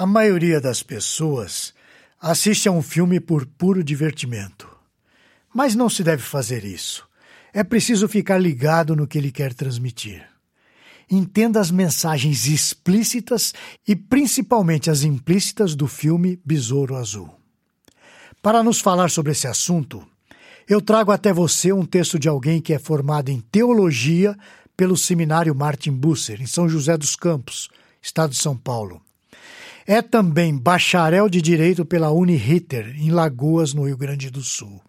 A maioria das pessoas assiste a um filme por puro divertimento. Mas não se deve fazer isso. É preciso ficar ligado no que ele quer transmitir. Entenda as mensagens explícitas e principalmente as implícitas do filme Besouro Azul. Para nos falar sobre esse assunto, eu trago até você um texto de alguém que é formado em teologia pelo Seminário Martin Busser, em São José dos Campos, estado de São Paulo. É também bacharel de Direito pela Uniriter, em Lagoas, no Rio Grande do Sul.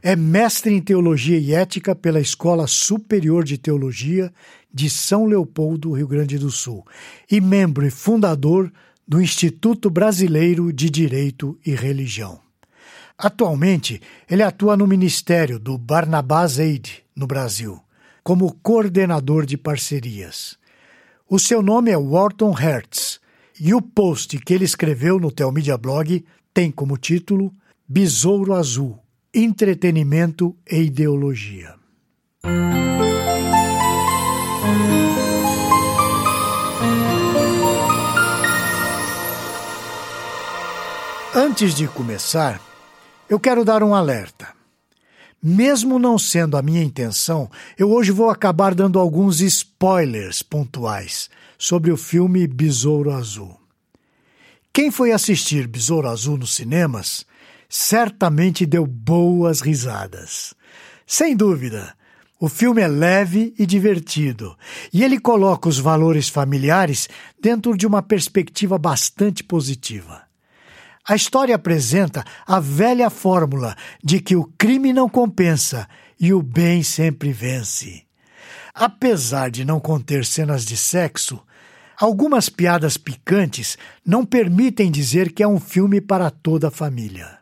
É mestre em Teologia e Ética pela Escola Superior de Teologia de São Leopoldo, Rio Grande do Sul, e membro e fundador do Instituto Brasileiro de Direito e Religião. Atualmente, ele atua no ministério do Barnabás Aid, no Brasil, como coordenador de parcerias. O seu nome é Wharton Hertz e o post que ele escreveu no Telmídia Blog tem como título Besouro Azul: Entretenimento e Ideologia. Antes de começar, eu quero dar um alerta. Mesmo não sendo a minha intenção, eu hoje vou acabar dando alguns spoilers pontuais sobre o filme Besouro Azul. Quem foi assistir Besouro Azul nos cinemas certamente deu boas risadas. Sem dúvida, o filme é leve e divertido, e ele coloca os valores familiares dentro de uma perspectiva bastante positiva. A história apresenta a velha fórmula de que o crime não compensa e o bem sempre vence. Apesar de não conter cenas de sexo, Algumas piadas picantes não permitem dizer que é um filme para toda a família.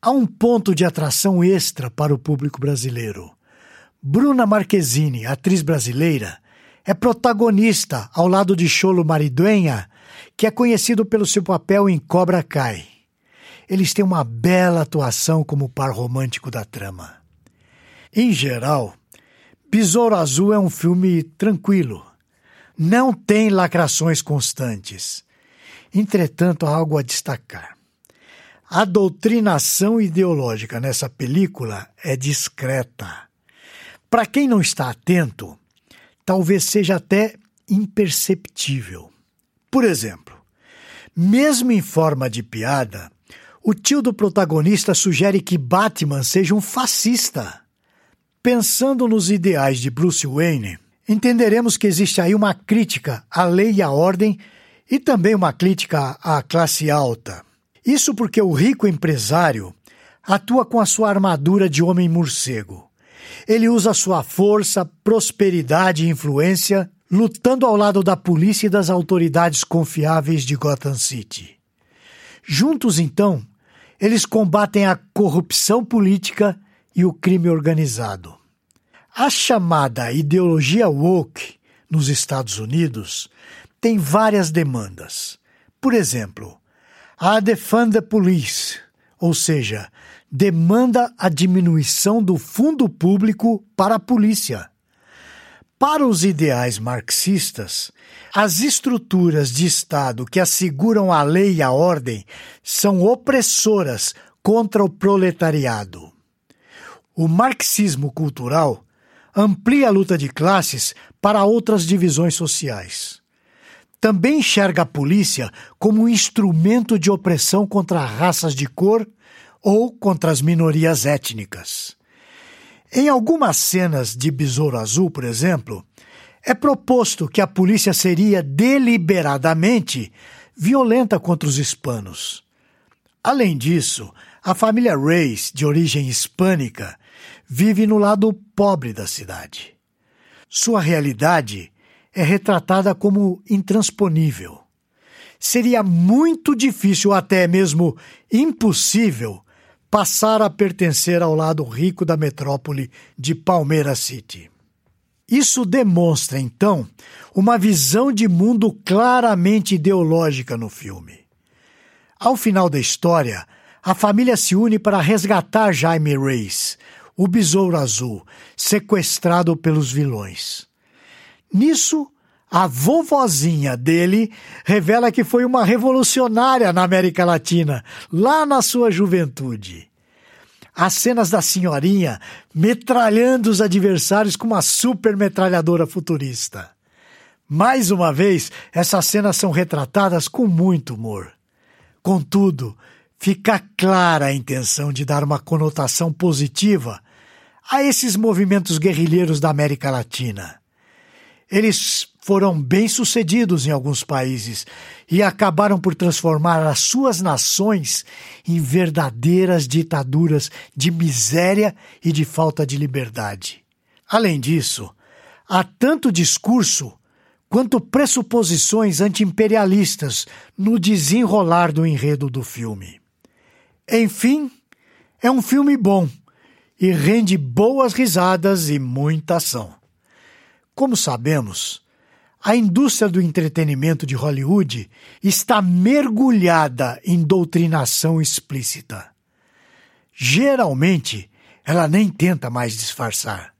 Há um ponto de atração extra para o público brasileiro. Bruna Marquezine, atriz brasileira, é protagonista ao lado de Cholo Mariduenha, que é conhecido pelo seu papel em Cobra Kai. Eles têm uma bela atuação como par romântico da trama. Em geral, Besouro Azul é um filme tranquilo, não tem lacrações constantes. Entretanto, há algo a destacar. A doutrinação ideológica nessa película é discreta. Para quem não está atento, talvez seja até imperceptível. Por exemplo, mesmo em forma de piada, o tio do protagonista sugere que Batman seja um fascista. Pensando nos ideais de Bruce Wayne, entenderemos que existe aí uma crítica à lei e à ordem e também uma crítica à classe alta. Isso porque o rico empresário atua com a sua armadura de homem morcego. Ele usa sua força, prosperidade e influência lutando ao lado da polícia e das autoridades confiáveis de Gotham City. Juntos, então, eles combatem a corrupção política e o crime organizado. A chamada ideologia woke nos Estados Unidos tem várias demandas. Por exemplo, a Defund the Police, ou seja, demanda a diminuição do fundo público para a polícia. Para os ideais marxistas, as estruturas de Estado que asseguram a lei e a ordem são opressoras contra o proletariado. O marxismo cultural amplia a luta de classes para outras divisões sociais. Também enxerga a polícia como um instrumento de opressão contra raças de cor ou contra as minorias étnicas. Em algumas cenas de Besouro Azul, por exemplo, é proposto que a polícia seria deliberadamente violenta contra os hispanos. Além disso, a família Reis, de origem hispânica, vive no lado pobre da cidade. Sua realidade é retratada como intransponível. Seria muito difícil, até mesmo impossível, passar a pertencer ao lado rico da metrópole de Palmeiras City. Isso demonstra, então, uma visão de mundo claramente ideológica no filme. Ao final da história, a família se une para resgatar Jaime Reis, o Besouro Azul, sequestrado pelos vilões. Nisso, A vovozinha dele revela que foi uma revolucionária na América Latina, lá na sua juventude. As cenas da senhorinha metralhando os adversários com uma super metralhadora futurista. Mais uma vez, essas cenas são retratadas com muito humor. Contudo, fica clara a intenção de dar uma conotação positiva a esses movimentos guerrilheiros da América Latina. Eles foram bem-sucedidos em alguns países e acabaram por transformar as suas nações em verdadeiras ditaduras de miséria e de falta de liberdade. Além disso, há tanto discurso quanto pressuposições antiimperialistas no desenrolar do enredo do filme. Enfim, é um filme bom e rende boas risadas e muita ação. Como sabemos, a indústria do entretenimento de Hollywood está mergulhada em doutrinação explícita. Geralmente, ela nem tenta mais disfarçar.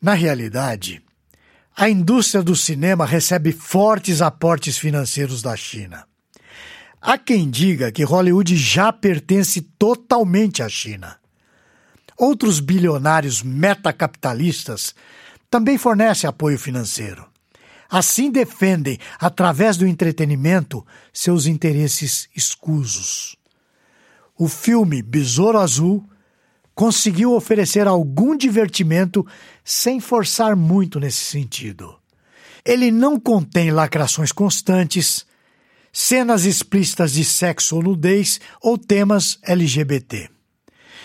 Na realidade, a indústria do cinema recebe fortes aportes financeiros da China. Há quem diga que Hollywood já pertence totalmente à China. Outros bilionários metacapitalistas também fornecem apoio financeiro. Assim defendem, através do entretenimento, seus interesses escusos. O filme Besouro Azul conseguiu oferecer algum divertimento sem forçar muito nesse sentido. Ele não contém lacrações constantes, cenas explícitas de sexo ou nudez ou temas LGBT.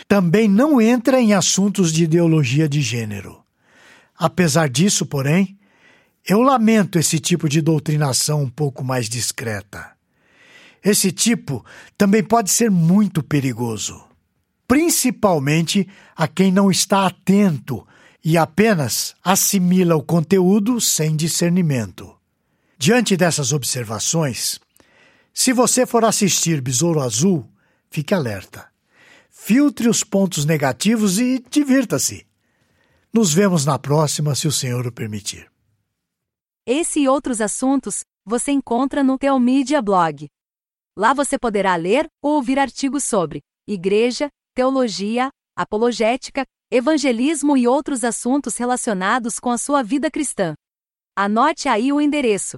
Também não entra em assuntos de ideologia de gênero. Apesar disso, porém, eu lamento esse tipo de doutrinação um pouco mais discreta. Esse tipo também pode ser muito perigoso, principalmente a quem não está atento e apenas assimila o conteúdo sem discernimento. Diante dessas observações, se você for assistir Besouro Azul, fique alerta. Filtre os pontos negativos e divirta-se. Nos vemos na próxima, se o Senhor o permitir. Esse e outros assuntos você encontra no Teomídia Blog. Lá você poderá ler ou ouvir artigos sobre igreja, teologia, apologética, evangelismo e outros assuntos relacionados com a sua vida cristã. Anote aí o endereço: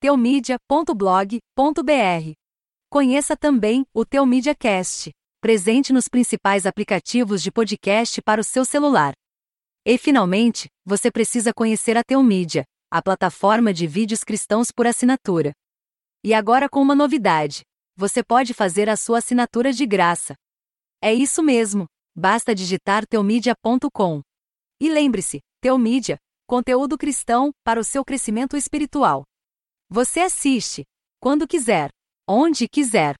teomídia.blog.br. Conheça também o Teomídia Cast, presente nos principais aplicativos de podcast para o seu celular. E finalmente, você precisa conhecer a Teomídia, a plataforma de vídeos cristãos por assinatura. E agora com uma novidade: você pode fazer a sua assinatura de graça. É isso mesmo, basta digitar teomídia.com. E lembre-se, Teomídia, conteúdo cristão para o seu crescimento espiritual. Você assiste, quando quiser, onde quiser